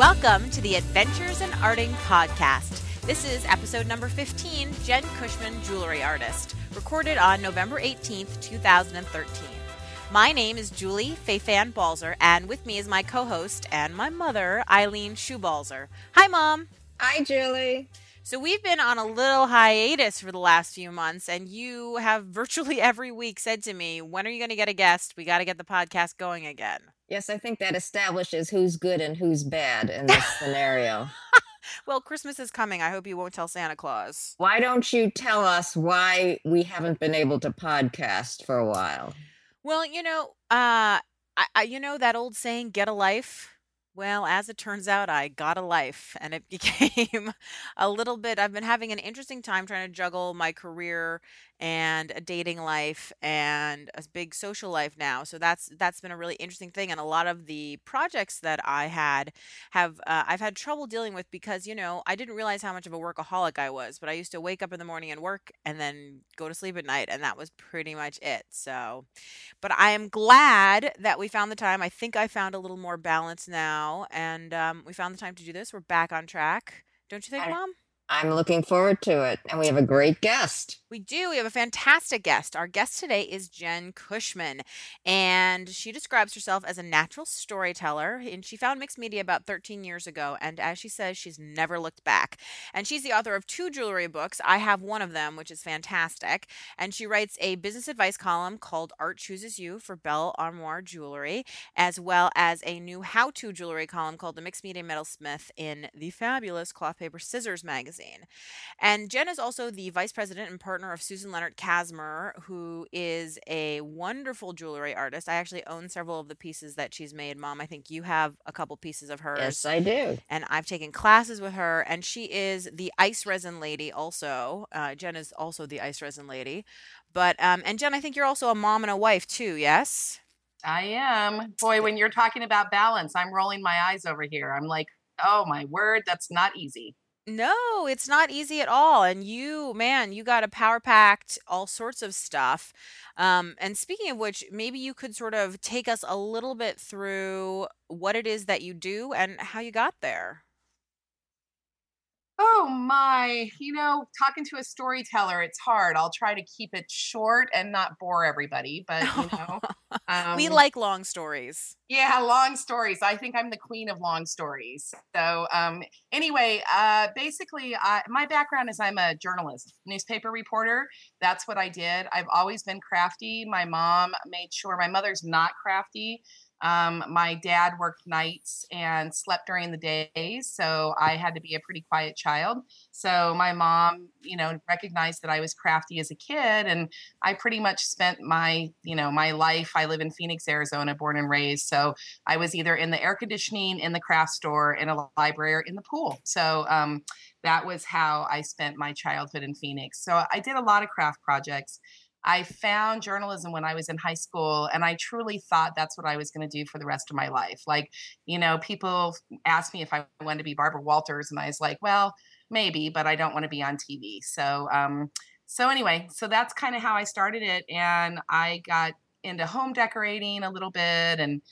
Welcome to the Adventures in Arting podcast. This is episode number 15 Jen Cushman, Jewelry Artist, recorded on November 18th, 2013. My name is Julie Fei-Fan Balzer, and with me is my co host and my mother, Eileen Schubalzer. Hi, Mom. Hi, Julie. So, we've been on a little hiatus for the last few months, and you have virtually every week said to me, When are you going to get a guest? We got to get the podcast going again. Yes, I think that establishes who's good and who's bad in this scenario. Well, Christmas is coming. I hope you won't tell Santa Claus. Why don't you tell us why we haven't been able to podcast for a while? Well, you know, uh, I, I, you know that old saying, "Get a life." Well, as it turns out, I got a life, and it became a little bit. I've been having an interesting time trying to juggle my career and a dating life and a big social life now. So that's that's been a really interesting thing, and a lot of the projects that I had have uh, I've had trouble dealing with because you know I didn't realize how much of a workaholic I was, but I used to wake up in the morning and work, and then go to sleep at night, and that was pretty much it. So, but I am glad that we found the time. I think I found a little more balance now, and um, we found the time to do this. We're back on track. Don't you think, I, Mom? I'm looking forward to it. And we have a great guest. We do. We have a fantastic guest. Our guest today is Jen Cushman, and she describes herself as a natural storyteller. And she found mixed media about 13 years ago. And as she says, she's never looked back. And she's the author of two jewelry books. I have one of them, which is fantastic. And she writes a business advice column called Art Chooses You for Belle Armoire Jewelry, as well as a new how to jewelry column called The Mixed Media Metalsmith in the fabulous Cloth Paper Scissors magazine. And Jen is also the vice president and partner partner of Susan Lenart Kazmer, who is a wonderful jewelry artist. I actually own several of the pieces that she's made. Mom, I think you have a couple pieces of hers. Yes, I do. And I've taken classes with her, and she is the ice resin lady also. Uh, Jen is also the ice resin lady. But, um, and Jen, I think you're also a mom and a wife too, yes? I am. Boy, when you're talking about balance, I'm rolling my eyes over here. I'm like, oh my word, that's not easy. No, it's not easy at all. And you, man, you got a power packed all sorts of stuff. Um, and speaking of which, maybe you could sort of take us a little bit through what it is that you do and how you got there. Oh my, you know, talking to a storyteller, it's hard. I'll try to keep it short and not bore everybody, but you know, we um, like long stories. Yeah, long stories. I think I'm the queen of long stories. So, um, anyway, uh, basically, I, my background is I'm a journalist, newspaper reporter. That's what I did. I've always been crafty. My mom made sure my mother's not crafty. Um, my dad worked nights and slept during the days, so I had to be a pretty quiet child. So my mom, you know, recognized that I was crafty as a kid, and I pretty much spent my, you know, my life. I live in Phoenix, Arizona, born and raised. So I was either in the air conditioning, in the craft store, in a library, or in the pool. So um, that was how I spent my childhood in Phoenix. So I did a lot of craft projects. I found journalism when I was in high school, and I truly thought that's what I was going to do for the rest of my life. Like, you know, people asked me if I wanted to be Barbara Walters, and I was like, well, maybe, but I don't want to be on TV. So, um, so anyway, so that's kind of how I started it, and I got into home decorating a little bit and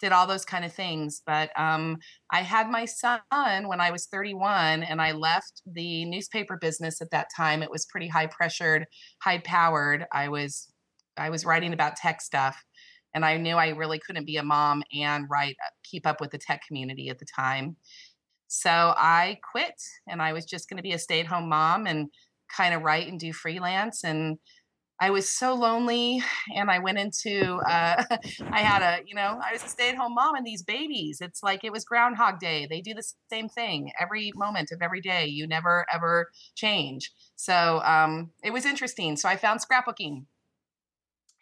did all those kind of things. But um, I had my son when I was 31, and I left the newspaper business at that time. It was pretty high pressured, high powered. I was I was writing about tech stuff, and I knew I really couldn't be a mom and write uh, keep up with the tech community at the time. So I quit, and I was just going to be a stay at home mom and kind of write and do freelance and I was so lonely and I went into uh, I had a you know I was a stay-at-home mom and these babies it's like it was groundhog day they do the same thing every moment of every day you never ever change. So um, it was interesting so I found scrapbooking.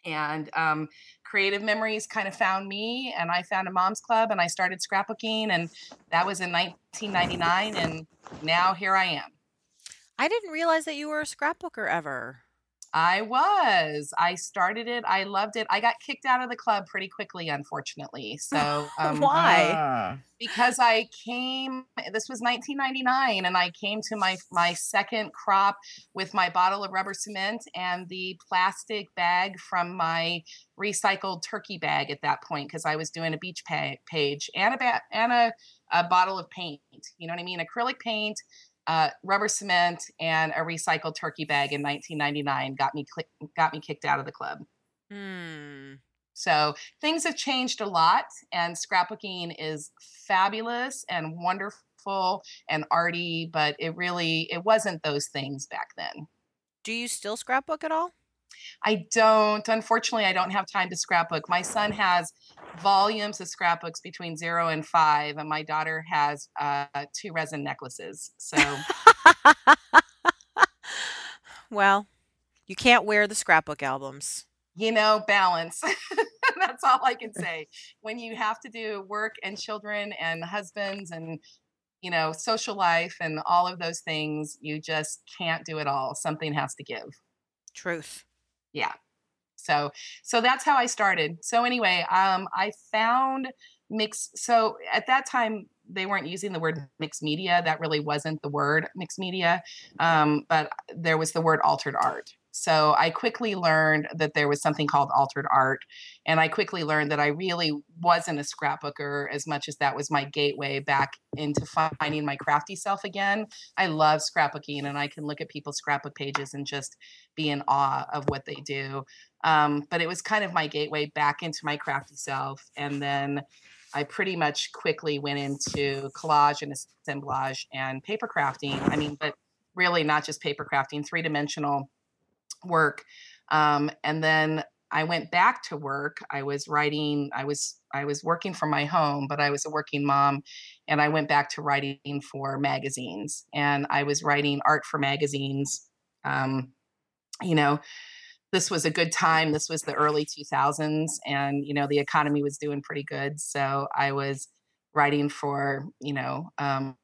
And um, creative memories kind of found me and I found a mom's club and I started scrapbooking and that was in 1999 and now here I am. I didn't realize that you were a scrapbooker ever I was. I started it. I loved it. I got kicked out of the club pretty quickly, unfortunately. So um, Why? Ah, because I came this was 1999 and I came to my my second crop with my bottle of rubber cement and the plastic bag from my recycled turkey bag at that point because I was doing a beach pa- page and a ba- and a, a bottle of paint you know what I mean acrylic paint uh, rubber cement and a recycled turkey bag in 1999 got me cli- got me kicked out of the club Hmm. so things have changed a lot, and scrapbooking is fabulous and wonderful and arty, but it really it wasn't those things back then. Do you still scrapbook at all? I don't, unfortunately, I don't have time to scrapbook. My son has volumes of scrapbooks between zero and five, and my daughter has uh, two resin necklaces. So well, you can't wear the scrapbook albums. you know, balance. That's all I can say. When you have to do work and children and husbands and you know, social life and all of those things, you just can't do it all. Something has to give. Truth. Yeah. So so that's how I started. So anyway, um I found mix so at that time they weren't using the word mixed media. That really wasn't the word mixed media. Um, but there was the word altered art. So I quickly learned that there was something called altered art. And I quickly learned that I really wasn't a scrapbooker as much as that was my gateway back into finding my crafty self again. I love scrapbooking and I can look at people's scrapbook pages and just be in awe of what they do. Um, but it was kind of my gateway back into my crafty self. And then I pretty much quickly went into collage and assemblage and paper crafting. I mean, but really not just paper crafting, three dimensional work. Um, and then I went back to work. I was writing, I was I was working from my home, but I was a working mom and I went back to writing for magazines and I was writing art for magazines. Um, you know, this was a good time. This was the early 2000s and you know the economy was doing pretty good. So I was writing for you know um,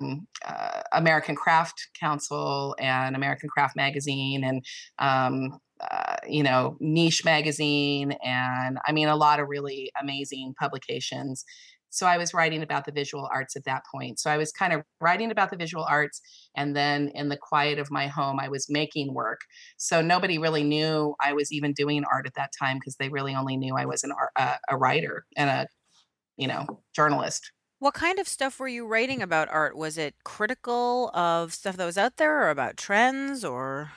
uh, American Craft Council and American Craft Magazine and um, uh, you know Niche Magazine and I mean a lot of really amazing publications. So I was writing about the visual arts at that point. So I was kind of writing about the visual arts, and then in the quiet of my home, I was making work. So nobody really knew I was even doing art at that time because they really only knew I was an art, uh, a writer and a you know journalist. What kind of stuff were you writing about art? Was it critical of stuff that was out there or about trends or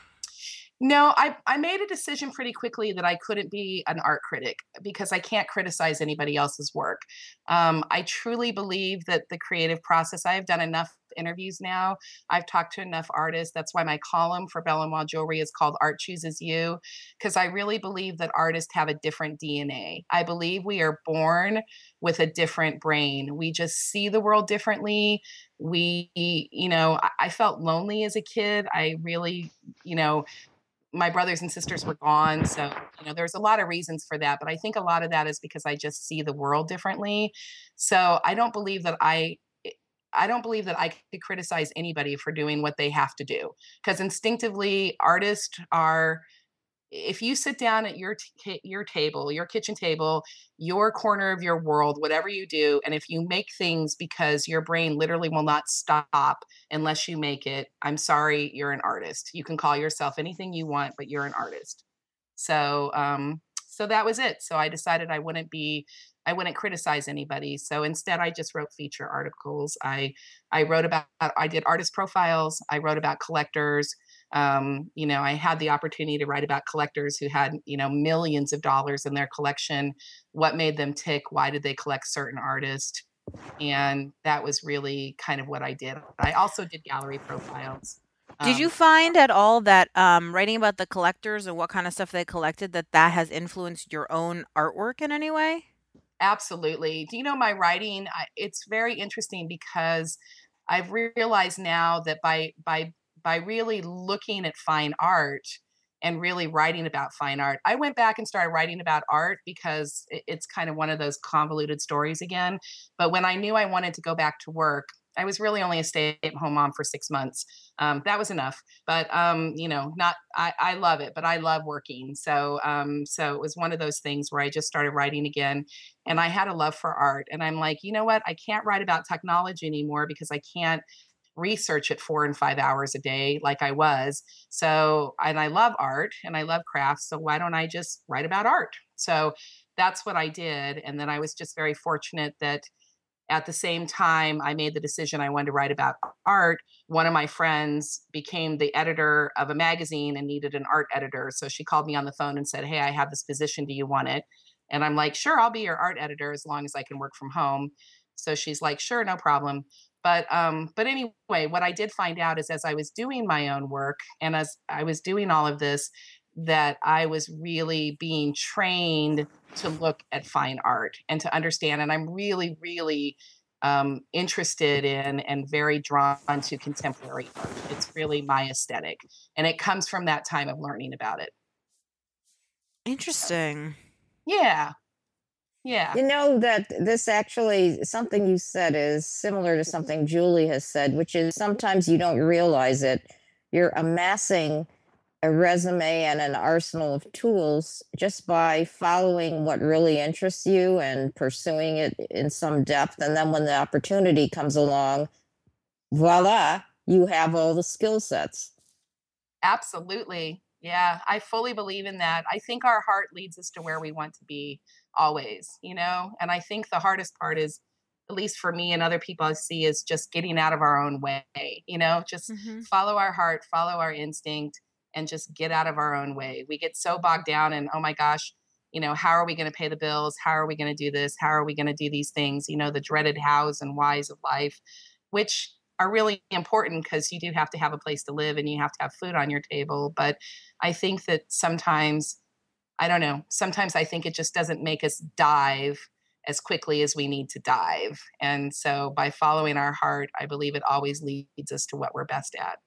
No, I I made a decision pretty quickly that I couldn't be an art critic because I can't criticize anybody else's work. Um, I truly believe that the creative process. I have done enough interviews now. I've talked to enough artists. That's why my column for Bell and Belle Armoire Jewelry is called "Art Chooses You," because I really believe that artists have a different DNA. I believe we are born with a different brain. We just see the world differently. We, you know, I, I felt lonely as a kid. I really, you know my brothers and sisters were gone so you know there's a lot of reasons for that but i think a lot of that is because i just see the world differently. So i don't believe that i eh, i don't believe that i could criticize anybody for doing what they have to do because instinctively artists are if you sit down at your t- your table your kitchen table your corner of your world whatever you do and if you make things because your brain literally will not stop unless you make it i'm sorry you're an artist. You can call yourself anything you want but you're an artist. So um so that was it. So i decided i wouldn't be i wouldn't criticize anybody. So instead i just wrote feature articles. I i wrote about i did artist profiles. I wrote about collectors um, you know i had the opportunity to write about collectors who had you know millions of dollars in their collection. What made them tick? Why did they collect certain artists? And that was really kind of what i did. I also did gallery profiles Did you um, find at all that um, writing about the collectors and what kind of stuff they collected that that has influenced your own artwork in any way? absolutely. Do you know my writing I, it's very interesting because i've realized now that by by by really looking at fine art and really writing about fine art. I went back and started writing about art because it's kind of one of those convoluted stories again. But when I knew I wanted to go back to work, I was really only a stay-at-home mom for six months. Um, that was enough. But um, you know, not I, I love it, but I love working. So um, so it was one of those things where I just started writing again, and I had a love for art. And I'm like, you know what? I can't write about technology anymore because I can't research it four and five hours a day like I was. So, and I love art and I love crafts. So why don't I just write about art? So that's what I did. And then I was just very fortunate that at the same time I made the decision I wanted to write about art, one of my friends became the editor of a magazine and needed an art editor. So she called me on the phone and said, Hey, I have this position. Do you want it? And I'm like, Sure, I'll be your art editor as long as I can work from home. So she's like, Sure, no problem but um but anyway what i did find out is as i was doing my own work and as i was doing all of this that i was really being trained to look at fine art and to understand and i'm really really um, interested in and very drawn to contemporary art. It's really my aesthetic and it comes from that time of learning about it. Interesting. yeah yeah You know that this actually, something you said is similar to mm-hmm. something Julie has said, which is sometimes you don't realize it. You're amassing a resume and an arsenal of tools just by following what really interests you and pursuing it in some depth. And then when the opportunity comes along, voila, you have all the skill sets. Absolutely. Yeah, I fully believe in that. I think our heart leads us to where we want to be always, you know? And I think the hardest part is, at least for me and other people I see, is just getting out of our own way, you know? Just Mhm. follow our heart, follow our instinct, and just get out of our own way. We get so bogged down and, oh my gosh, you know, how are we going to pay the bills? How are we going to do this? How are we going to do these things? You know, the dreaded hows and whys of life, which are really important because you do have to have a place to live and you have to have food on your table. But I think that sometimes, I don't know, sometimes I think it just doesn't make us dive as quickly as we need to dive. And so by following our heart, I believe it always leads us to what we're best at.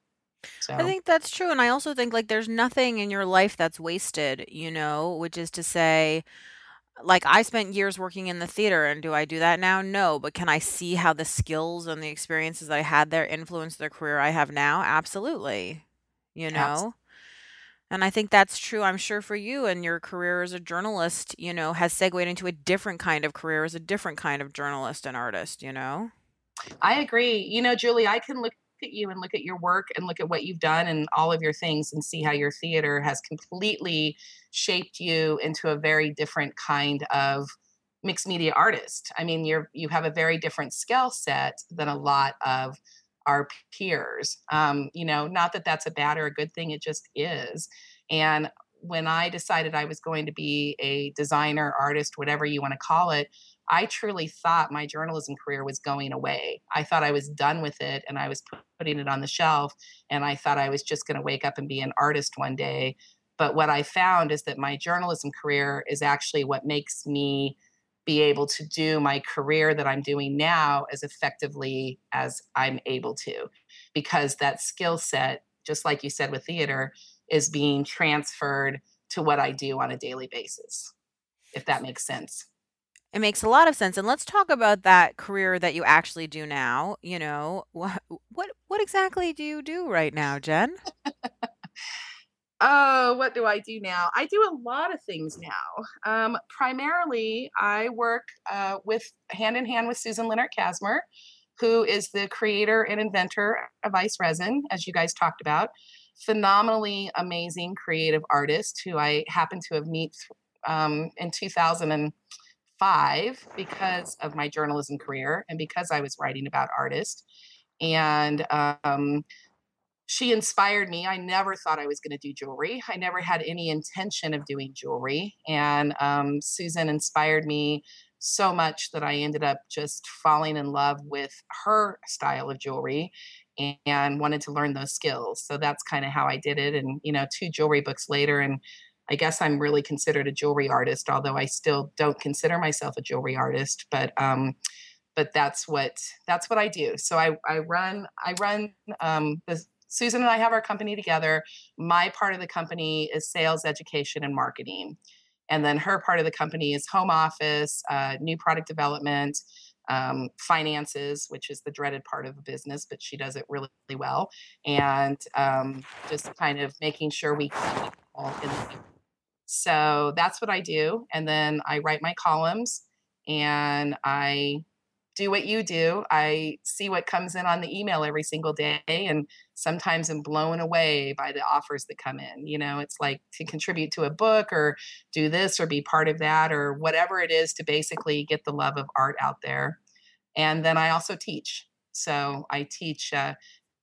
So I think that's true. And I also think like there's nothing in your life that's wasted, you know, which is to say, like I spent years working in the theater and do I do that now? No, but can I see how the skills and the experiences I had there influence the career I have now? Absolutely. You know? And I think that's true, I'm sure for you and your career as a journalist, you know, has segued into a different kind of career as a different kind of journalist and artist, you know? I agree. You know, Julie, I can look at you and look at your work and look at what you've done and all of your things and see how your theater has completely shaped you into a very different kind of mixed media artist. I mean, you're you have a very different skill set than a lot of our peers. Um, you know, not that that's a bad or a good thing, it just is. And when I decided I was going to be a designer, artist, whatever you want to call it, I truly thought my journalism career was going away. I thought I was done with it and I was putting it on the shelf. And I thought I was just going to wake up and be an artist one day. But what I found is that my journalism career is actually what makes me be able to do my career that I'm doing now as effectively as I'm able to, because that skill set, just like you said with theater, is being transferred to what I do on a daily basis, if that makes sense. It makes a lot of sense. And let's talk about that career that you actually do now. You know, what what what exactly do you do right now, Jen? Oh, what do I do now? I do a lot of things now. Um, primarily, I work uh, with hand in hand with Susan Lenart Kazmer, who is the creator and inventor of Ice Resin, as you guys talked about. Phenomenally amazing creative artist who I happened to have met um, in 2005 because of my journalism career and because I was writing about artists. And um, she inspired me. I never thought I was going to do jewelry. I never had any intention of doing jewelry. And um, Susan inspired me so much that I ended up just falling in love with her style of jewelry and, and wanted to learn those skills. So that's kind of how I did it. And, you know, two jewelry books later, and I guess I'm really considered a jewelry artist, although I still don't consider myself a jewelry artist. But um, but that's what that's what I do. So I I run I run um, the Susan and I have our company together. My part of the company is sales, education, and marketing. And then her part of the company is home office, uh, new product development, um, finances, which is the dreaded part of the business, but she does it really, really well. And um, just kind of making sure we keep all in the so that's what I do. And then I write my columns and I do what you do. I see what comes in on the email every single day. And sometimes I'm blown away by the offers that come in. You know, it's like to contribute to a book or do this or be part of that or whatever it is to basically get the love of art out there. And then I also teach. So I teach uh,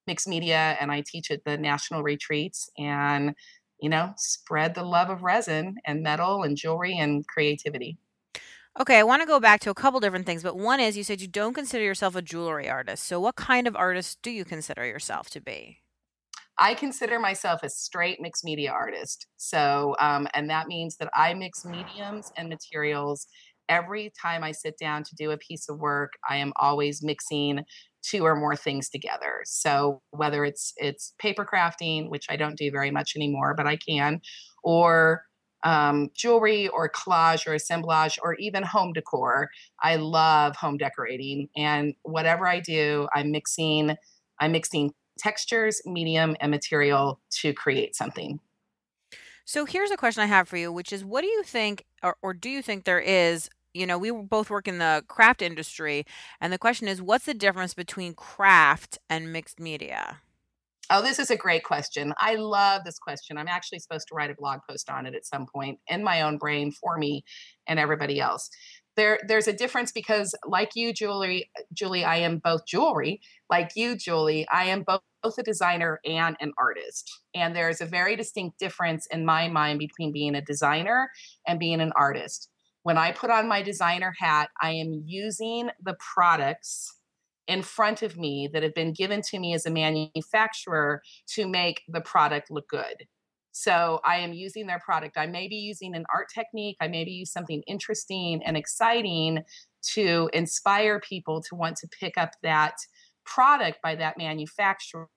mixed media and I teach at the national retreats. And you know, spread the love of resin and metal and jewelry and creativity. Okay, I want to go back to a couple different things, but one is you said you don't consider yourself a jewelry artist. So, what kind of artist do you consider yourself to be? I consider myself a straight mixed media artist. So, um, and that means that I mix mediums and materials every time I sit down to do a piece of work. I am always mixing two or more things together. So whether it's it's paper crafting, which I don't do very much anymore, but I can, or um, jewelry or collage or assemblage or even home decor. I love home decorating, and whatever I do, I'm mixing I'm mixing textures, medium, and material to create something. So here's a question I have for you, which is what do you think, or, or do you think there is you know, we both work in the craft industry. And the question is, what's the difference between craft and mixed media? Oh, this is a great question. I love this question. I'm actually supposed to write a blog post on it at some point in my own brain for me and everybody else. There, there's a difference because, like you, Julie, Julie, I am both jewelry. Like you, Julie, I am both both a designer and an artist. And there's a very distinct difference in my mind between being a designer and being an artist when I put on my designer hat, I am using the products in front of me that have been given to me as a manufacturer to make the product look good. So I am using their product. I may be using an art technique, I may be using something interesting and exciting to inspire people to want to pick up that product by that manufacturer,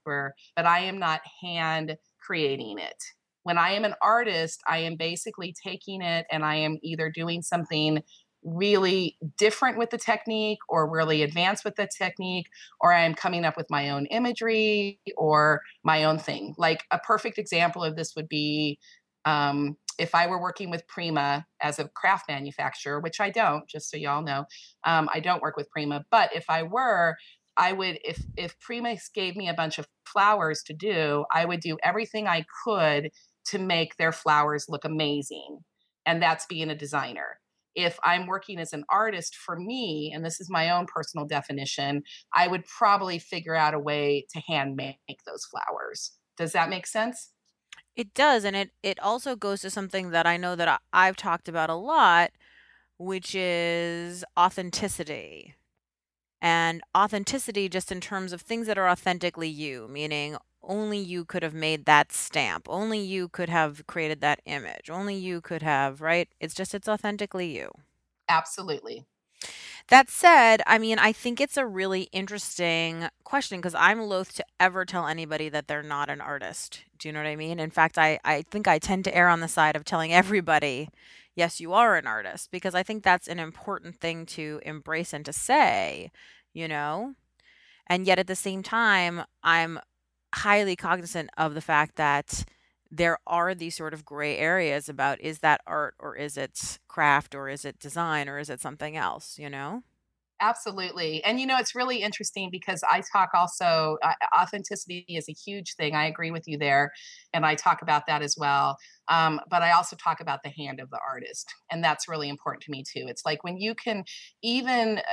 but I am not hand creating it when I am an artist, I am basically taking it and I am either doing something really different with the technique or really advanced with the technique, or I am coming up with my own imagery or my own thing. Like a perfect example of this would be um, if I were working with Prima as a craft manufacturer, which I don't, just so y'all know, um, I don't work with Prima. But if I were, I would if if Prima gave me a bunch of flowers to do, I would do everything I could to make their flowers look amazing. And that's being a designer. If I'm working as an artist for me, and this is my own personal definition, I would probably figure out a way to hand make those flowers. Does that make sense? It does. And it, it also goes to something that I know that I, I've talked about a lot, which is authenticity and authenticity just in terms of things that are authentically you, meaning only you could have made that stamp. Only you could have created that image. Only you could have, right? It's just, it's authentically you. Absolutely. That said, I mean, I think it's a really interesting question because I'm loath to ever tell anybody that they're not an artist. Do you know what I mean? In fact, I, I think I tend to err on the side of telling everybody, yes, you are an artist, because I think that's an important thing to embrace and to say, you know? And yet at the same time, I'm highly cognizant of the fact that there are these sort of gray areas about is that art or is it craft or is it design or is it something else, you know? Absolutely. And you know, it's really interesting because I talk also, uh, authenticity is a huge thing. I agree with you there. And I talk about that as well. Um, but I also talk about the hand of the artist. And that's really important to me too. It's like when you can even, uh,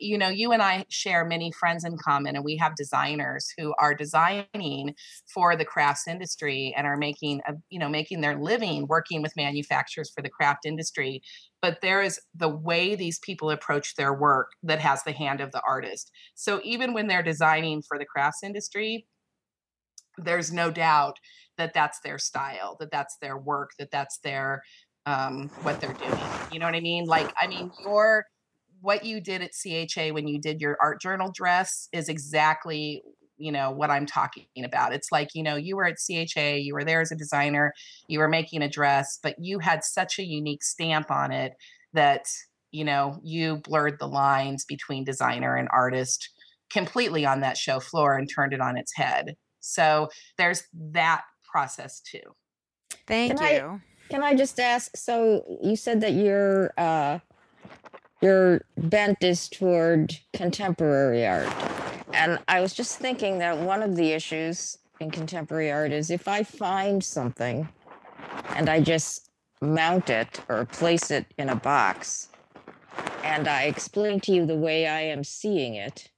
you know, you and I share many friends in common, and we have designers who are designing for the crafts industry and are making, a, you know, making their living working with manufacturers for the craft industry but there is the way these people approach their work that has the hand of the artist. So even when they're designing for the crafts industry, there's no doubt that that's their style, that that's their work, that that's their um, what they're doing. You know what I mean? Like, I mean, your what you did at CHA when you did your art journal dress is exactly you know what i'm talking about it's like you know you were at cha you were there as a designer you were making a dress but you had such a unique stamp on it that you know you blurred the lines between designer and artist completely on that show floor and turned it on its head so there's that process too Thank Can I- you. Can I just ask? So you said that your uh, your bent is toward contemporary art, and I was just thinking that one of the issues in contemporary art is if I find something and I just mount it or place it in a box, and I explain to you the way I am seeing it.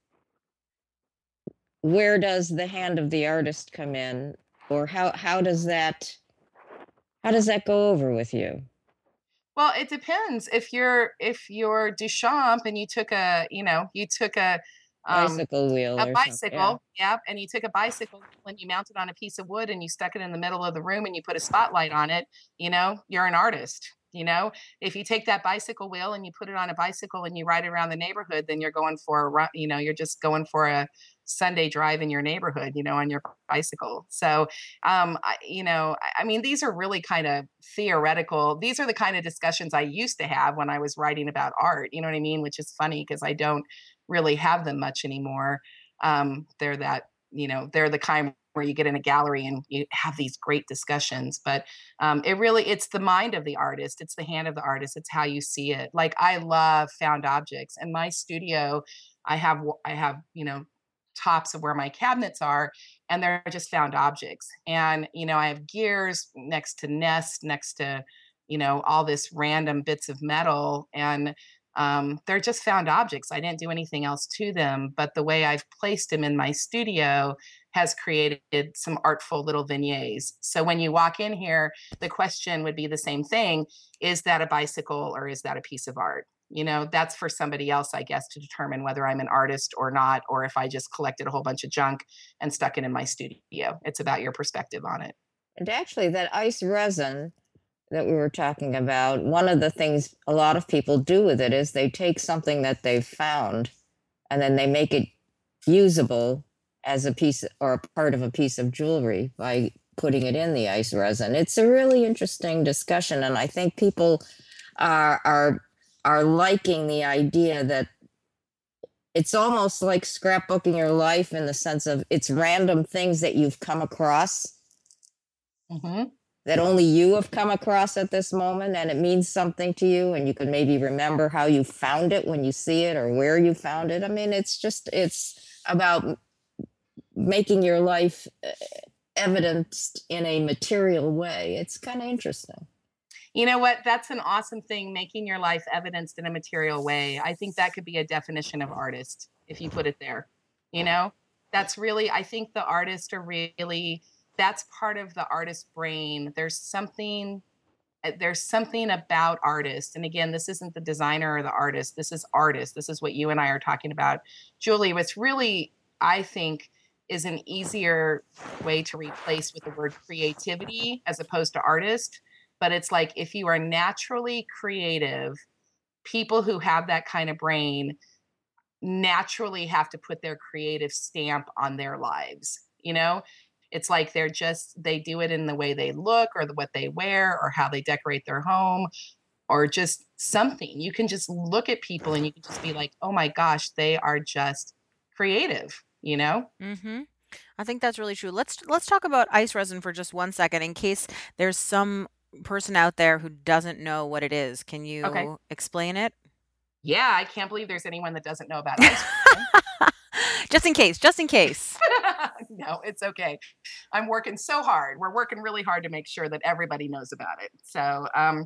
Where does the hand of the artist come in, or how how does that? How does that go over with you? Well, it depends. If you're if you're Duchamp and you took a, you know, you took a um, Bicycle wheel a bicycle, something. yep, and you took a bicycle and you mounted on a piece of wood and you stuck it in the middle of the room and you put a spotlight on it, you know, you're an artist. You know, if you take that bicycle wheel and you put it on a bicycle and you ride around the neighborhood, then you're going for a run, you know, you're just going for a Sunday drive in your neighborhood, you know, on your bicycle. So, um, I, you know, I, I mean, these are really kind of theoretical. These are the kind of discussions I used to have when I was writing about art. You know what I mean? Which is funny because I don't really have them much anymore. Um, they're that, you know, they're the kind where you get in a gallery and you have these great discussions. But um, it really, it's the mind of the artist. It's the hand of the artist. It's how you see it. Like I love found objects. In my studio, I have i have, you know, tops of where my cabinets are and they're just found objects and you know i have gears next to nest next to you know all this random bits of metal and um, they're just found objects i didn't do anything else to them but the way i've placed them in my studio has created some artful little vignettes. So when you walk in here the question would be the same thing is that a bicycle or is that a piece of art? You know that's for somebody else i guess to determine whether i'm an artist or not or if i just collected a whole bunch of junk and stuck it in my studio. It's about your perspective on it. And actually, that ice resin that we were talking about, one of the things a lot of people do with it is they take something that they've found and then they make it usable as a piece or a part of a piece of jewelry by putting it in the ice resin. It's a really interesting discussion, and I think people are are are liking the idea that it's almost like scrapbooking your life in the sense of it's random things that you've come across hmm that only you have come across at this moment and it means something to you and you can maybe remember how you found it when you see it or where you found it. I mean it's just it's about making your life uh, evidenced in a material way. It's kind of interesting. You know what? That's an awesome thing making your life evidenced in a material way. I think that could be a definition of artist if you put it there you know? That's really i think the artists are really that's part of the artist brain. There's something uh, there's something about artists and again this isn't the designer or the artist this is artist this is what you and i are talking about. Julie what's really i think is an easier way to replace with the word creativity as opposed to artist but it's like if you are naturally creative people who have that kind of brain naturally have to put their creative stamp on their lives you know it's like they're just they do it in the way they look or the, what they wear or how they decorate their home or just something you can just look at people and you can just be like oh my gosh they are just creative you know Mm-hmm. I think that's really true. Let's let's talk about ice resin for just one second, in case there's some person out there who doesn't know what it is. Can you Okay. explain it? yeah i can't believe there's anyone that doesn't know about ice just in case. Just in case. no, it's okay. I'm working so hard. We're working really hard to make sure that everybody knows about it. So, um,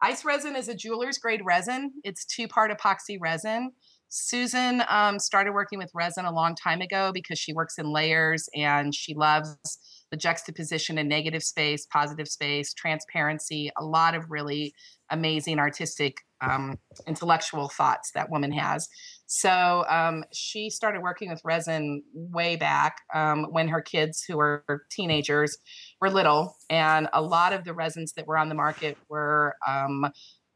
ice resin is a jeweler's grade resin. It's two part epoxy resin. Susan um, started working with resin a long time ago because she works in layers and she loves the juxtaposition in negative space, positive space, transparency, a lot of really amazing artistic, um, intellectual thoughts that woman has. So um, she started working with resin way back um, when her kids, who were teenagers, were little. And a lot of the resins that were on the market were um,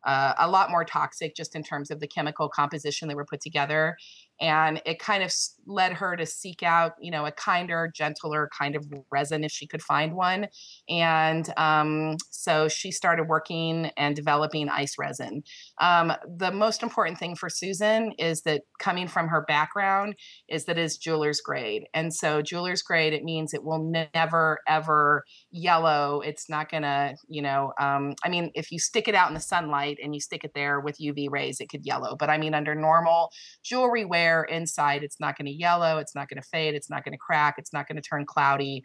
uh, a lot more toxic just in terms of the chemical composition that were put together. And it kind of led her to seek out you know a kinder gentler kind of resin if she could find one and um, so she started working and developing ice resin. Um, the most important thing for susan is that coming from her background is that it's jeweler's grade and so jeweler's grade it means it will never ever yellow it's not gonna you know um, i mean if you stick it out in the sunlight and you stick it there with uv rays it could yellow but i mean under normal jewelry wear wear inside, it's not going to yellow, it's not going to fade, it's not going to crack, it's not going to turn cloudy.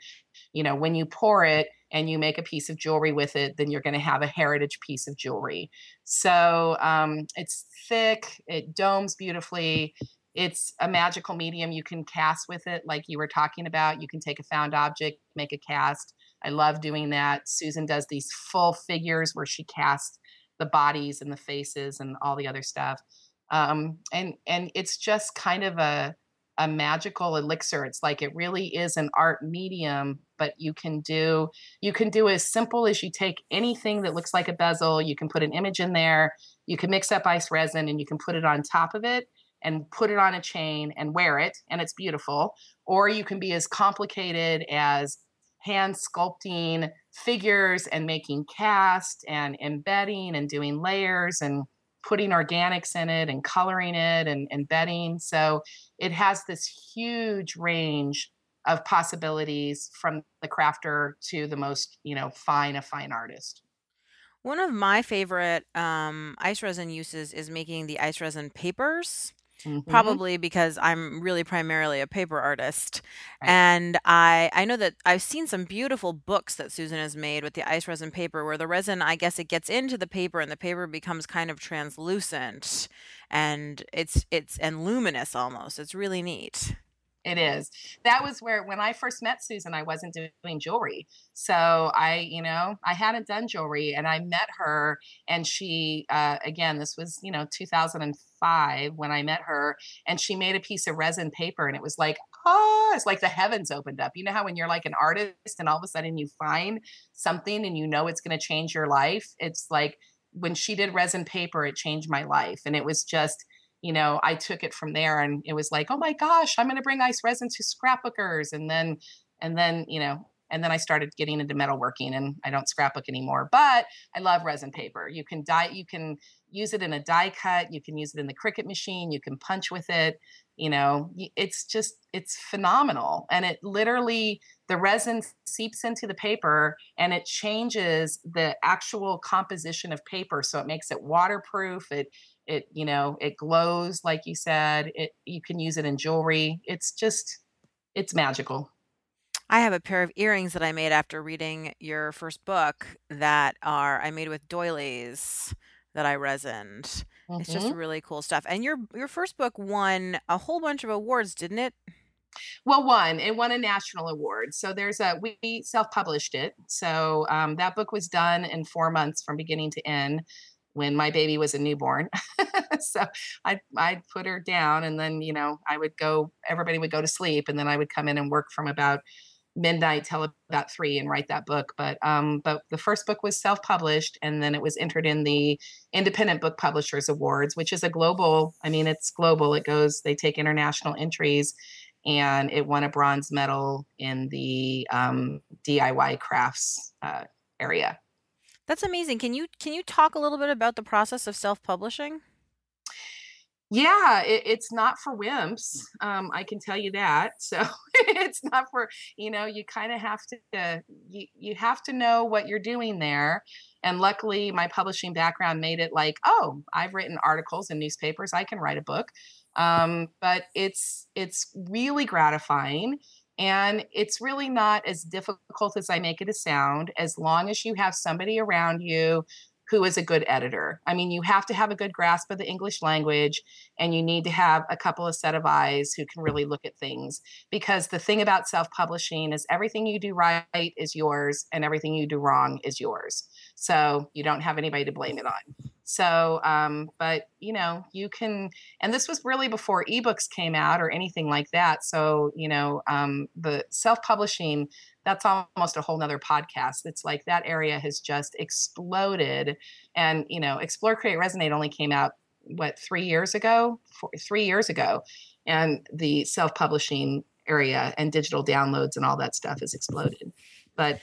You know, when you pour it and you make a piece of jewelry with it, then you're going to have a heritage piece of jewelry. So um, it's thick, it domes beautifully. It's a magical medium. You can cast with it, like you were talking about. You can take a found object, make a cast. I love doing that. Susan does these full figures where she casts the bodies and the faces and all the other stuff um, and and it's just kind of a a magical elixir. It's like it really is an art medium but you can do you can do as simple as you take anything that looks like a bezel you can put an image in there you can mix up ice resin and you can put it on top of it and put it on a chain and wear it and it's beautiful. Or you can be as complicated as hand sculpting figures and making cast and embedding and doing layers and putting organics in it and coloring it and, and bedding. So it has this huge range of possibilities from the crafter to the most, you know, fine a fine artist. One of my favorite um, ice resin uses is making the ice resin papers. Mhm. Probably because I'm really primarily a paper artist. Right. And I I know that I've seen some beautiful books that Susan has made with the ice resin paper where the resin, I guess it gets into the paper and the paper becomes kind of translucent and it's it's and luminous almost. It's really neat. It is. That was where when I first met Susan, I wasn't doing jewelry. So I, you know, I hadn't done jewelry and I met her and she uh, again, this was, you know, 2005 when I met her and she made a piece of resin paper and it was like, oh, it's like the heavens opened up. You know how when you're like an artist and all of a sudden you find something and you know it's going to change your life? It's like when she did resin paper, it changed my life and it was just you know, I took it from there and it was like, oh my gosh, I'm going to bring ice resin to scrapbookers. And then, and then, you know, and then I started getting into metalworking and I don't scrapbook anymore, but I love resin paper. You can die, you can use it in a die cut, you can use it in the Cricut machine, you can punch with it. You know, it's just, it's phenomenal. And it literally, the resin seeps into the paper and it changes the actual composition of paper. So it makes it waterproof. It, it you know it glows like you said it you can use it in jewelry it's just it's magical I have a pair of earrings that I made after reading your first book that are I made with doilies that I resined. It's just hmm really cool stuff. And your your first book won a whole bunch of awards, didn't it? Well, one, it won a national award. So there's a we self-published it. So um, that book was done in four months from beginning to end when my baby was a newborn. so I'd, I'd put her down and then, you know, I would go, everybody would go to sleep and then I would come in and work from about midnight till about three and write that book. But, um, but the first book was self-published and then it was entered in the Independent Book Publishers Awards, which is a global, I mean, it's global. It goes, they take international entries and it won a bronze medal in the um, DIY crafts uh, area. That's amazing. Can you can you talk a little bit about the process of self-publishing? Yeah, it, it's not for wimps. Um, I can tell you that. So it's not for you know. You kind of have to uh, you you have to know what you're doing there. And luckily, my publishing background made it like, oh, I've written articles in newspapers. I can write a book. Um, but it's it's really gratifying and it's really not as difficult as I make it sound as long as you have somebody around you who is a good editor. I mean, you have to have a good grasp of the English language and you need to have a couple of set of eyes who can really look at things. Because the thing about self publishing is everything you do right is yours and everything you do wrong is yours. So you don't have anybody to blame it on. So, um, but you know, you can, and this was really before ebooks came out or anything like that. So, you know, um, the self publishing, that's almost a whole nother podcast. It's like that area has just exploded. And, you know, Explore, Create, Resinate only came out what three years ago, four, three years ago, and the self-publishing area and digital downloads and all that stuff has exploded. But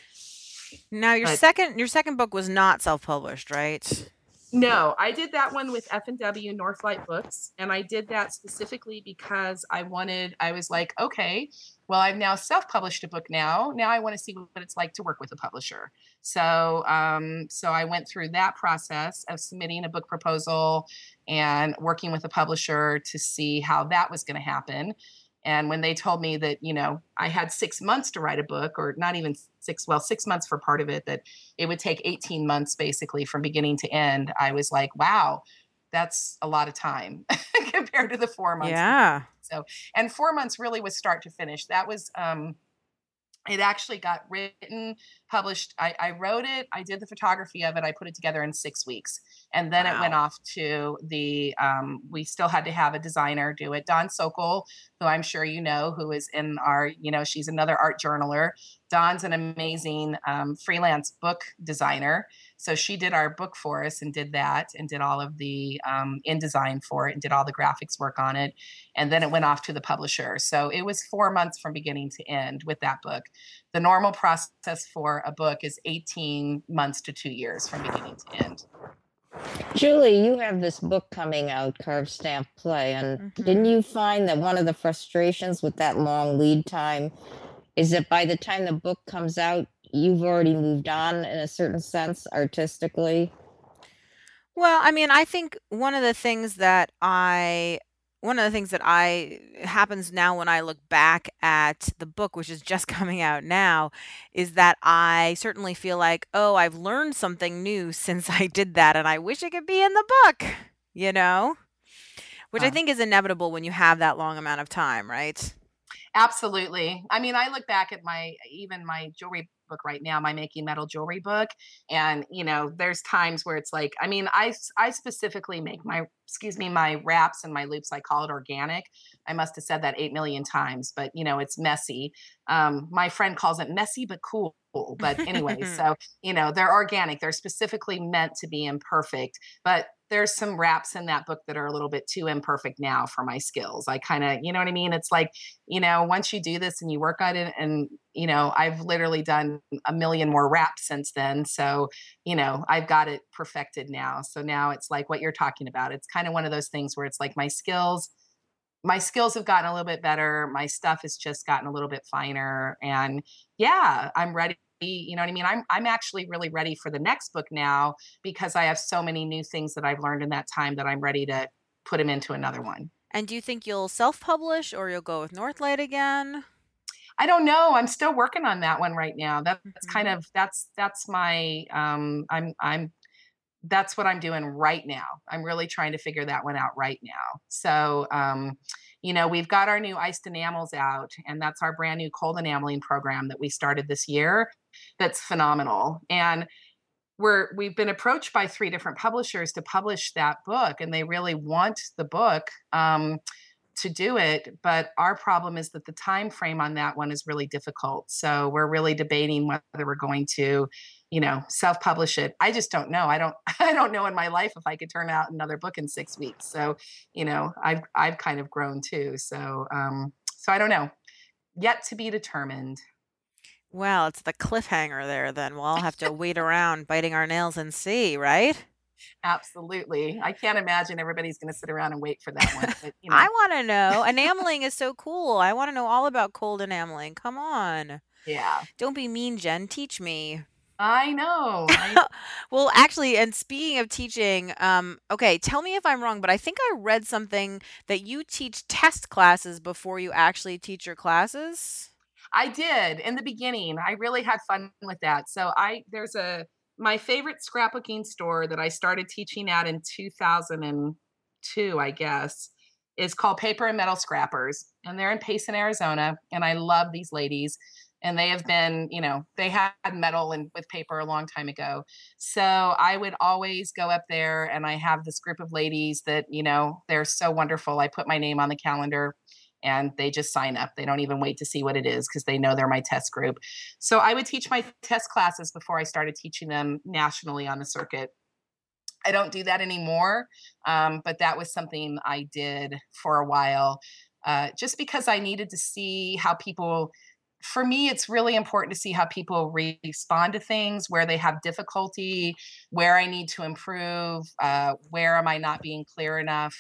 now your but, second your second book was not self-published, right? No, I did that one with F and W Northlight Books, and I did that specifically because I wanted. I was like, okay, well, I've now self-published a book. Now, now I want to see what it's like to work with a publisher. So, um, so I went through that process of submitting a book proposal and working with a publisher to see how that was going to happen. And when they told me that, you know, I had six months to write a book, or not even six, well, six months for part of it, that it would take 18 months basically from beginning to end, I was like, wow, that's a lot of time compared to the four months. Yeah. So, and four months really was start to finish. That was, um, it actually got written, published. I, I, wrote it, I did the photography of it, I put it together in six weeks. And then wow. it went off to the, um, we still had to have a designer do it. Dawn Sokol, who I'm sure you know, who is in our, you know, she's another art journaler. Dawn's an amazing um, freelance book designer. So she did our book for us and did that and did all of the um, InDesign for it and did all the graphics work on it. And then it went off to the publisher. So it was four months from beginning to end with that book. The normal process for a book is 18 months to two years from beginning to end. Julie, you have this book coming out, Carved Stamp Play. And mm-hmm. didn't you find that one of the frustrations with that long lead time is that by the time the book comes out, you've already moved on in a certain sense artistically? Well, I mean, I think one of the things that I one of the things that I happens now when I look back at the book, which is just coming out now, is that I certainly feel like, oh, I've learned something new since I did that, and I wish it could be in the book, you know? Which I think is inevitable when you have that long amount of time, right? Absolutely. I mean, I look back at my even my jewelry book right now, my making metal jewelry book, and you know, there's times where it's like, I mean, I I specifically make my excuse me my wraps and my loops. I call it organic. I must have said that eight million times, but you know, it's messy. Um, my friend calls it messy but cool. But anyway, so you know, they're organic. They're specifically meant to be imperfect, but there's some wraps in that book that are a little bit too imperfect now for my skills. I kind of, you know what I mean? It's like, you know, once you do this and you work on it, and, you know, I've literally done a million more wraps since then. So, you know, I've got it perfected now. So now it's like what you're talking about. It's kind of one of those things where it's like my skills, my skills have gotten a little bit better. My stuff has just gotten a little bit finer. And yeah, I'm ready you know what I mean? I'm I'm actually really ready for the next book now because I have so many new things that I've learned in that time that I'm ready to put them into another one. And do you think you'll self-publish or you'll go with Northlight again? I don't know. I'm still working on that one right now. That's mm-hmm. kind of that's that's my um I'm I'm that's what I'm doing right now. I'm really trying to figure that one out right now. So um you know, we've got our new iced enamels out, and that's our brand new cold enameling program that we started this year. That's phenomenal. And we're we've been approached by three different publishers to publish that book, and they really want the book. Um, to do it but our problem is that the time frame on that one is really difficult so we're really debating whether we're going to you know self-publish it i just don't know i don't i don't know in my life if i could turn out another book in six weeks so you know i've i've kind of grown too so um so i don't know yet to be determined well it's the cliffhanger there then we'll all have to wait around biting our nails and see right Absolutely. I can't imagine everybody's going to sit around and wait for that one. But, you know. I want to know. Enameling is so cool. I want to know all about cold enameling. Come on. Yeah. Don't be mean, Jen. Teach me. I know. I... well, actually, and speaking of teaching, um, okay, tell me if I'm wrong, but I think I read something that you teach test classes before you actually teach your classes. I did in the beginning. I really had fun with that. So I there's a my favorite scrapbooking store that I started teaching at in 2002, I guess, is called Paper and Metal Scrappers. And they're in Payson, Arizona. And I love these ladies. And they have been, you know, they had metal and with paper a long time ago. So I would always go up there and I have this group of ladies that, you know, they're so wonderful. I put my name on the calendar and they just sign up. They don't even wait to see what it is because they know they're my test group. So I would teach my test classes before I started teaching them nationally on the circuit. I don't do that anymore, um, but that was something I did for a while, uh, just because I needed to see how people. For me, it's really important to see how people respond to things, where they have difficulty, where I need to improve, uh, where am I not being clear enough.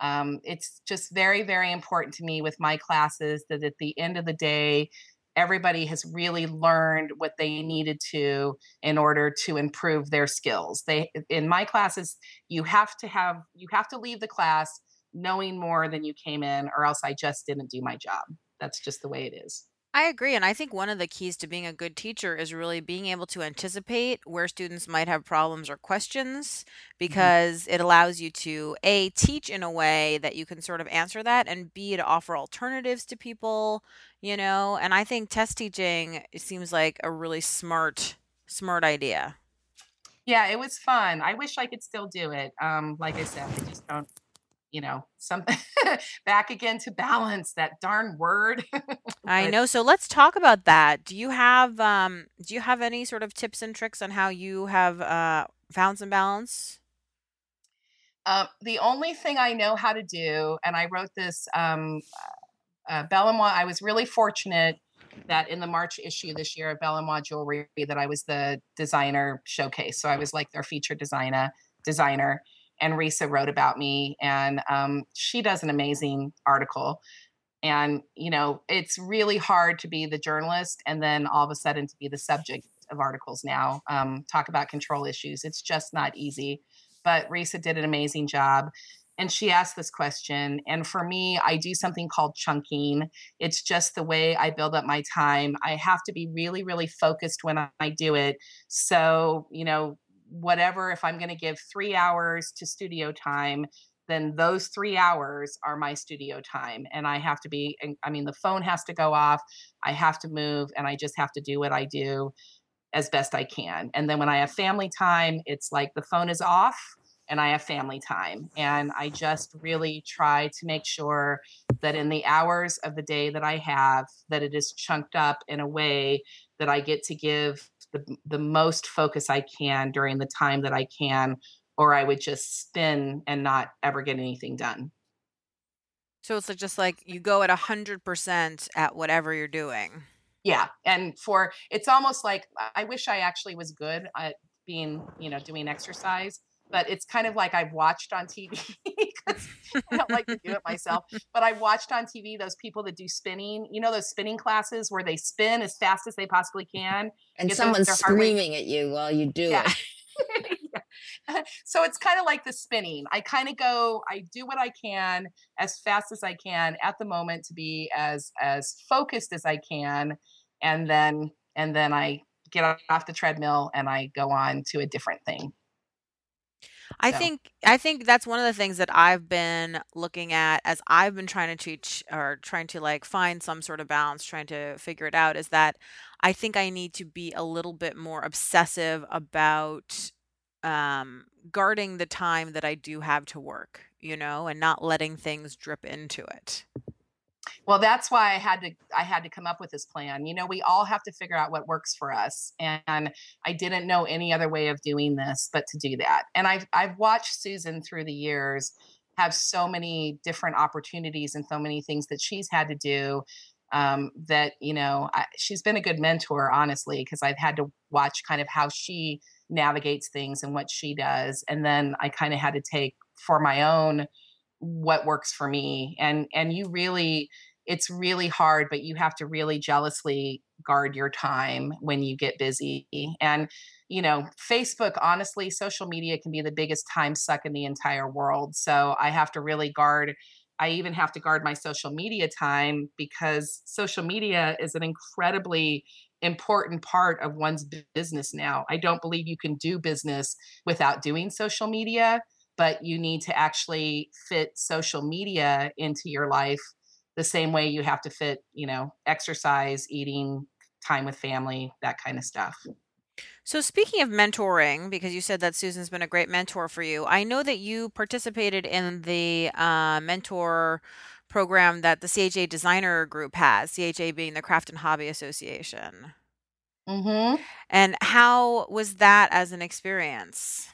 Um, it's just very, very important to me with my classes that at the end of the day, everybody has really learned what they needed to in order to improve their skills. They in my classes, you have to have you have to leave the class knowing more than you came in, or else I just didn't do my job. That's just the way it is. I agree. And I think one of the keys to being a good teacher is really being able to anticipate where students might have problems or questions Mhm. because it allows you to A, teach in a way that you can sort of answer that, and B, to offer alternatives to people, you know. And I think test teaching it seems like a really smart, smart idea. Yeah, it was fun. I wish I could still do it. Um, like I said, I just don't, you know, something back again to balance that darn word. I know. So let's talk about that. Do you have um do you have any sort of tips and tricks on how you have uh found some balance? um, the only thing I know how to do, and I wrote this, um, uh, Belle Armoire, I was really fortunate that in the March issue this year of Belle Armoire Jewelry that I was the designer showcase. So I was like their featured designer designer. And Risa wrote about me, and um, she does an amazing article. And you know, it's really hard to be the journalist and then all of a sudden to be the subject of articles now. Um, talk about control issues. It's just not easy. But Risa did an amazing job and she asked this question. And for me, I do something called chunking. It's just the way I build up my time. I have to be really, really focused when I do it. So, you know, whatever, if I'm going to give three hours to studio time, then those three hours are my studio time. And I have to be, I mean, the phone has to go off. I have to move and I just have to do what I do as best I can. And then when I have family time, it's like the phone is off and I have family time. And I just really try to make sure that in the hours of the day that I have, that it is chunked up in a way that I get to give the, the most focus I can during the time that I can, or I would just spin and not ever get anything done. So it's just like you go at a hundred percent at whatever you're doing. Yeah. And for it's almost like I wish I actually was good at being, you know, doing exercise but it's kind of like I've watched on TV because I don't like to do it myself. But I've watched on TV those people that do spinning. You know those spinning classes where they spin as fast as they possibly mm-hmm. can, and someone's screaming at you while you do yeah. it. yeah. So it's kind of like the spinning. I kind of go, I do what I can as fast as I can at the moment to be as as focused as I can, and then and then I get off the treadmill and I go on to a different thing. I so. think I think that's one of the things that I've been looking at as I've been trying to teach or trying to like find some sort of balance, trying to figure it out is that I think I need to be a little bit more obsessive about um, guarding the time that I do have to work, you know, and not letting things drip into it well that's why i had to i had to come up with this plan. You know we all have to figure out what works for us and i didn't know any other way of doing this but to do that. And i've i've watched susan through the years have so many different opportunities and so many things that she's had to do um, that you know I, she's been a good mentor honestly because i've had to watch kind of how she navigates things and what she does and then i kind of had to take for my own what works for me and and you really it's really hard but you have to really jealously guard your time when you get busy and you know facebook honestly social media can be the biggest time suck in the entire world so i have to really guard i even have to guard my social media time because social media is an incredibly important part of one's business now. I don't believe you can do business without doing social media but you need to actually fit social media into your life the same way you have to fit, you know, exercise, eating, time with family, that kind of stuff. So, speaking of mentoring, because you said that Susan's been a great mentor for you, I know that you participated in the uh, mentor program that the CHA Designer Group has, CHA being the Craft and Hobby Association. Mm-hmm. And how was that as an experience?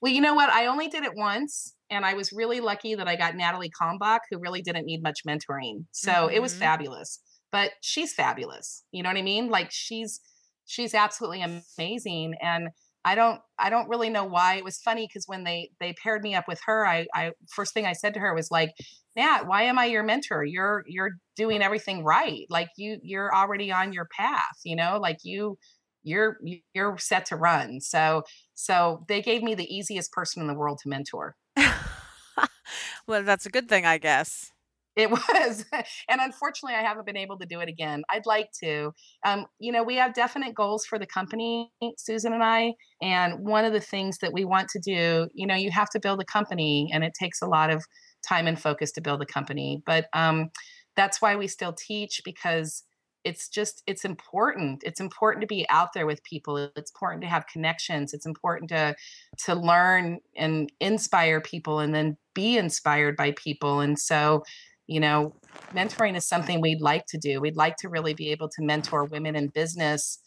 Well, you know what? I only did it once, and I was really lucky that I got Natalie Kalbach, who really didn't need much mentoring. So mm-hmm. it was mm-hmm. fabulous. But she's fabulous. You know what I mean? Like she's she's absolutely amazing. And I don't I don't really know why. It was funny because when they they paired me up with her, I I first thing I said to her was like, Nat, why am I your mentor? You're you're doing everything right. Like you you're already on your path, you know, like you you're you're set to run. So so they gave me the easiest person in the world to mentor. well, that's a good thing, I guess. It was. and unfortunately, I haven't been able to do it again. I'd like to. Um, you know, we have definite goals for the company, Susan and I. And one of the things that we want to do, you know, you have to build a company and it takes a lot of time and focus to build a company. But um, that's why we still teach because it's just it's important it's important to be out there with people it's important to have connections it's important to to learn and inspire people and then be inspired by people and so you know mentoring is something we'd like to do we'd like to really be able to mentor women in business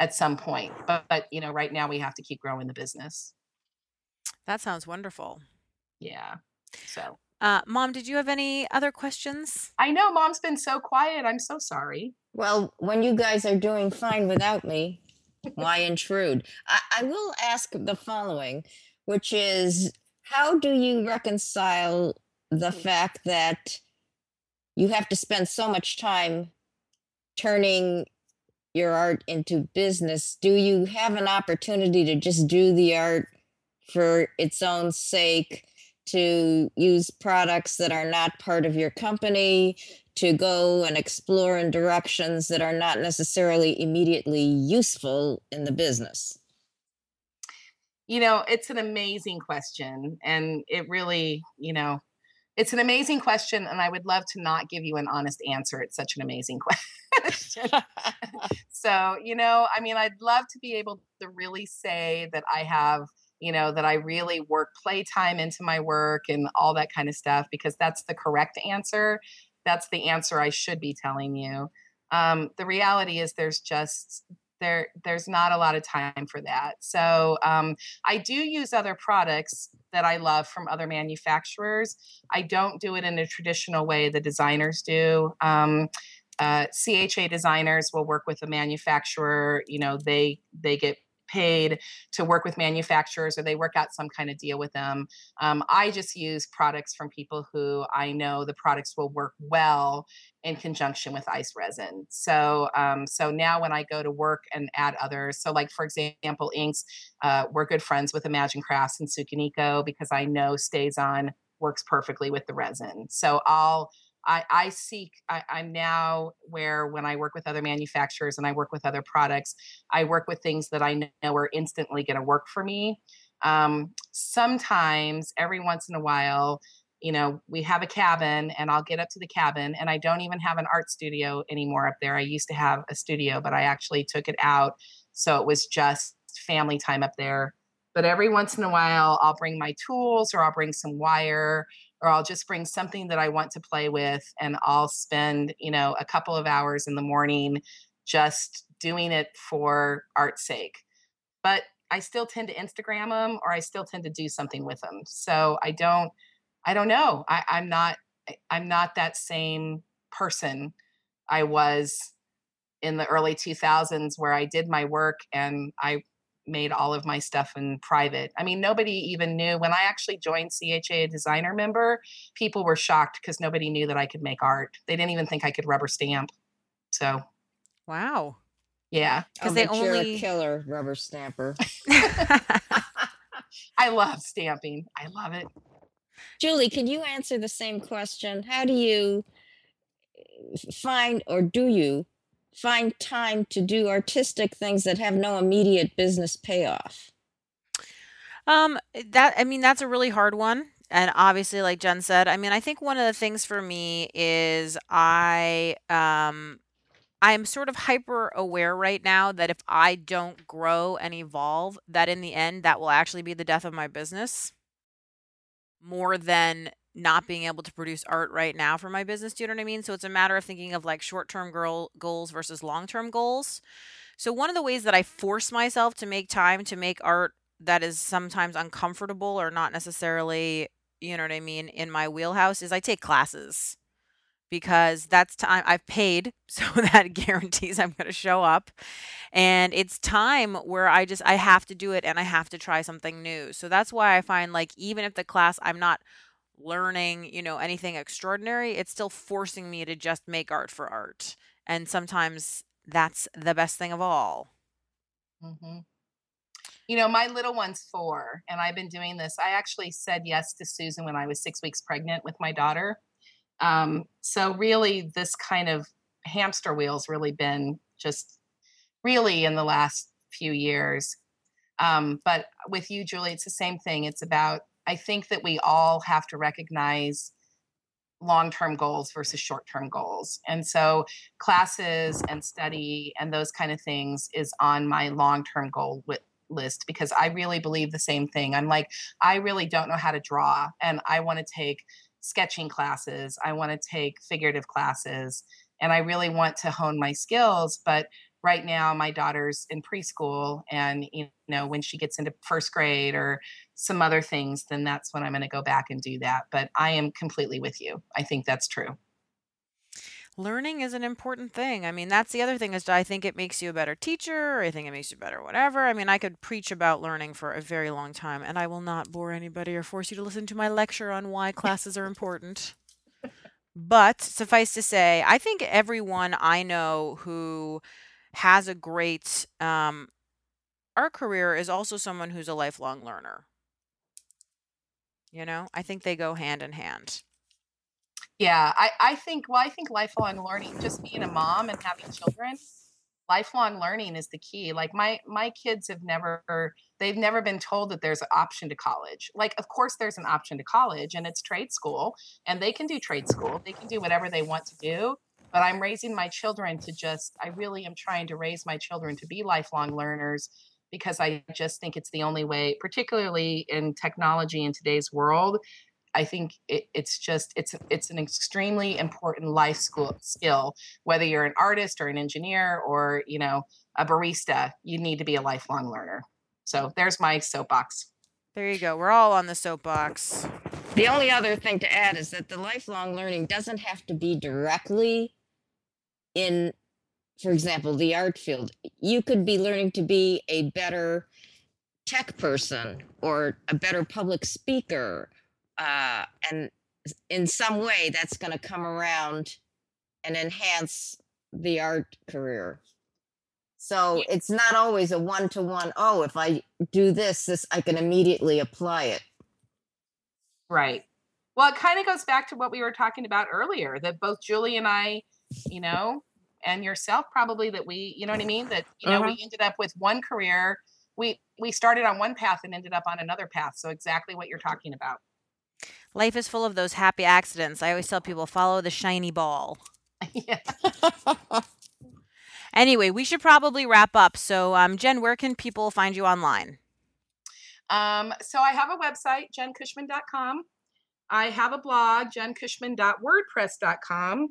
at some point but, but you know right now we have to keep growing the business. That sounds wonderful. Yeah so uh, mom did you have any other questions? I know mom's been so quiet i'm so sorry. Well when you guys are doing fine without me why intrude? I, I will ask the following which is how do you reconcile the fact that you have to spend so much time turning your art into business? Do you have an opportunity to just do the art for its own sake to use products that are not part of your company to go and explore in directions that are not necessarily immediately useful in the business you know it's an amazing question and it really you know it's an amazing question, and I would love to not give you an honest answer. It's such an amazing question. so, you know, I mean, I'd love to be able to really say that I have, you know, that I really work playtime into my work and all that kind of stuff, because that's the correct answer. That's the answer I should be telling you. Um, the reality is, there's just there there's not a lot of time for that so um, i do use other products that i love from other manufacturers i don't do it in a traditional way the designers do um, uh, cha designers will work with a manufacturer you know they they get paid to work with manufacturers or they work out some kind of deal with them. Um, I just use products from people who I know the products will work well in conjunction with ice resin. So, um, so now when I go to work and add others, so like for example, inks, uh, we're good friends with Imagine Crafts and Tsukineko because I know StazOn works perfectly with the resin. So I'll I, I seek, I, I'm now where when I work with other manufacturers and I work with other products, I work with things that I know are instantly going to work for me. Um, sometimes, every once in a while, you know, we have a cabin and I'll get up to the cabin and I don't even have an art studio anymore up there. I used to have a studio, but I actually took it out. So it was just family time up there. But every once in a while, I'll bring my tools or I'll bring some wire or I'll just bring something that I want to play with and I'll spend, you know, a couple of hours in the morning just doing it for art's sake. But I still tend to Instagram them or I still tend to do something with them. So I don't, I don't know. I, I'm not, I'm not that same person I was in the early 2000s where I did my work and I made all of my stuff in private. I mean, nobody even knew when I actually joined CHA a designer member, people were shocked because nobody knew that I could make art. They didn't even think I could rubber stamp. So, wow. Yeah. Because oh, they only killer rubber stamper. I love stamping. I love it. Julie, can you answer the same question? How do you eh, find or do you find time to do artistic things that have no immediate business payoff? Um, that I mean, that's a really hard one. And obviously, like Jen said, I mean, I think one of the things for me is I um I'm sort of hyper aware right now that if I don't grow and evolve, that in the end, that will actually be the death of my business more than not being able to produce art right now for my business. Do you know what I mean? So it's a matter of thinking of like short term girl goals versus long term goals. So one of the ways that I force myself to make time to make art that is sometimes uncomfortable or not necessarily, you know what I mean, in my wheelhouse is I take classes because that's time I've paid, so that guarantees I'm going to show up. And it's time where I just I have to do it and I have to try something new. So that's why I find like even if the class I'm not learning, you know, anything extraordinary, it's still forcing me to just make art for art. And sometimes that's the best thing of all. hmm You know, my little one's four, and I've been doing this. I actually said yes to Susan when I was six weeks pregnant with my daughter. Um, so really, this kind of hamster wheel's really been just really in the last few years. Um, but with you, Julie, it's the same thing. It's about I think that we all have to recognize long term goals versus short term goals. And so classes and study and those kind of things is on my long term goal with, list because I really believe the same thing. I'm like, I really don't know how to draw and I want to take sketching classes, I want to take figurative classes, and I really want to hone my skills. But right now my daughter's in preschool and you know when she gets into first grade or some other things then that's when i'm going to go back and do that but i am completely with you. I think that's true. Learning is an important thing. I mean that's the other thing is i think it makes you a better teacher? I think it makes you better whatever. I mean i could preach about learning for a very long time and i will not bore anybody or force you to listen to my lecture on why classes are important. But suffice to say i think everyone i know who has a great um, art career is also someone who's a lifelong learner. You know, I think they go hand in hand. Yeah, I, I think, well, I think lifelong learning, just being a mom and having children, lifelong learning is the key. Like my my kids have never they've never been told that there's an option to college. Like of course there's an option to college and it's trade school and they can do trade school. They can do whatever they want to do but I'm raising my children to just, I really am trying to raise my children to be lifelong learners because I just think it's the only way, particularly in technology in today's world. I think it, it's just it's it's an extremely important life school skill. Whether you're an artist or an engineer or you know a barista, you need to be a lifelong learner. So there's my soapbox. There you go. We're all on the soapbox. The only other thing to add is that the lifelong learning doesn't have to be directly in for example the art field you could be learning to be a better tech person or a better public speaker uh, and in some way that's going to come around and enhance the art career. So it's not always a one-to-one oh if i do this this i can immediately apply it. Right. Well it kind of goes back to what we were talking about earlier that both julie and i you know and yourself probably that we you know what i mean? That you know uh-huh. we ended up with one career. We we started on one path and ended up on another path. So exactly what you're talking about. Life is full of those happy accidents. I always tell people follow the shiny ball. Yeah. Anyway we should probably wrap up. So um, jen where can people find you online? Um, so i have a website jencushman.com i have a blog jencushman.wordpress.com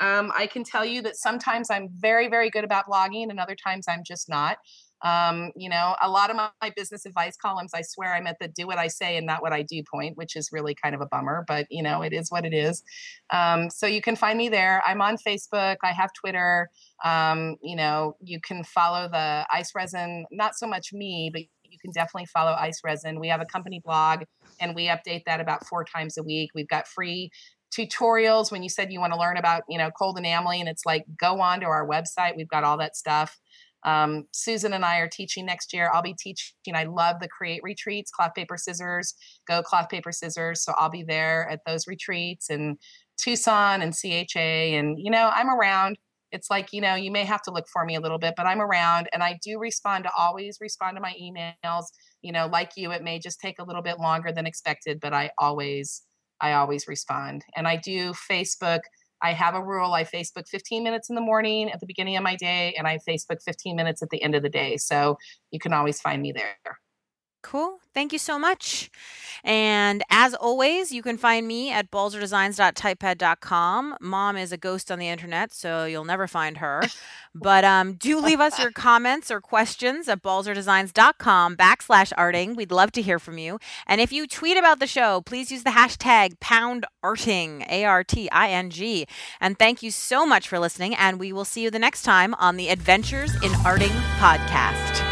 um, I can tell you that sometimes I'm very, very good about blogging, and other times I'm just not. Um, you know, a lot of my, my, business advice columns, I swear I'm at the do what I say and not what I do point, which is really kind of a bummer, but you know, it is what it is. Um, so you can find me there. I'm on Facebook. I have Twitter. Um, you know, you can follow the ice resin, not so much me, but you can definitely follow ice resin. We have a company blog and we update that about four times a week. We've got free tutorials when you said you want to learn about you know cold enameling and it's like go on to our website we've got all that stuff. Um, susan and i are teaching next year i'll be teaching i love the create retreats cloth paper scissors go cloth paper scissors so i'll be there at those retreats in tucson and cha and you know i'm around. It's like you know you may have to look for me a little bit but i'm around and i do respond to always respond to my emails. You know like you it may just take a little bit longer than expected but i always I always respond. And I do Facebook. I have a rule. I Facebook 15 minutes in the morning at the beginning of my day, and I Facebook 15 minutes at the end of the day. So you can always find me there. Cool. Thank you so much. And as always, you can find me at balzerdesigns.typepad.com. Mom is a ghost on the internet, so you'll never find her. But um, do leave us your comments or questions at balzerdesigns.com backslash arting. We'd love to hear from you. And if you tweet about the show, please use the hashtag pound arting, A R T I N G. And thank you so much for listening. And we will see you the next time on the Adventures in Arting podcast.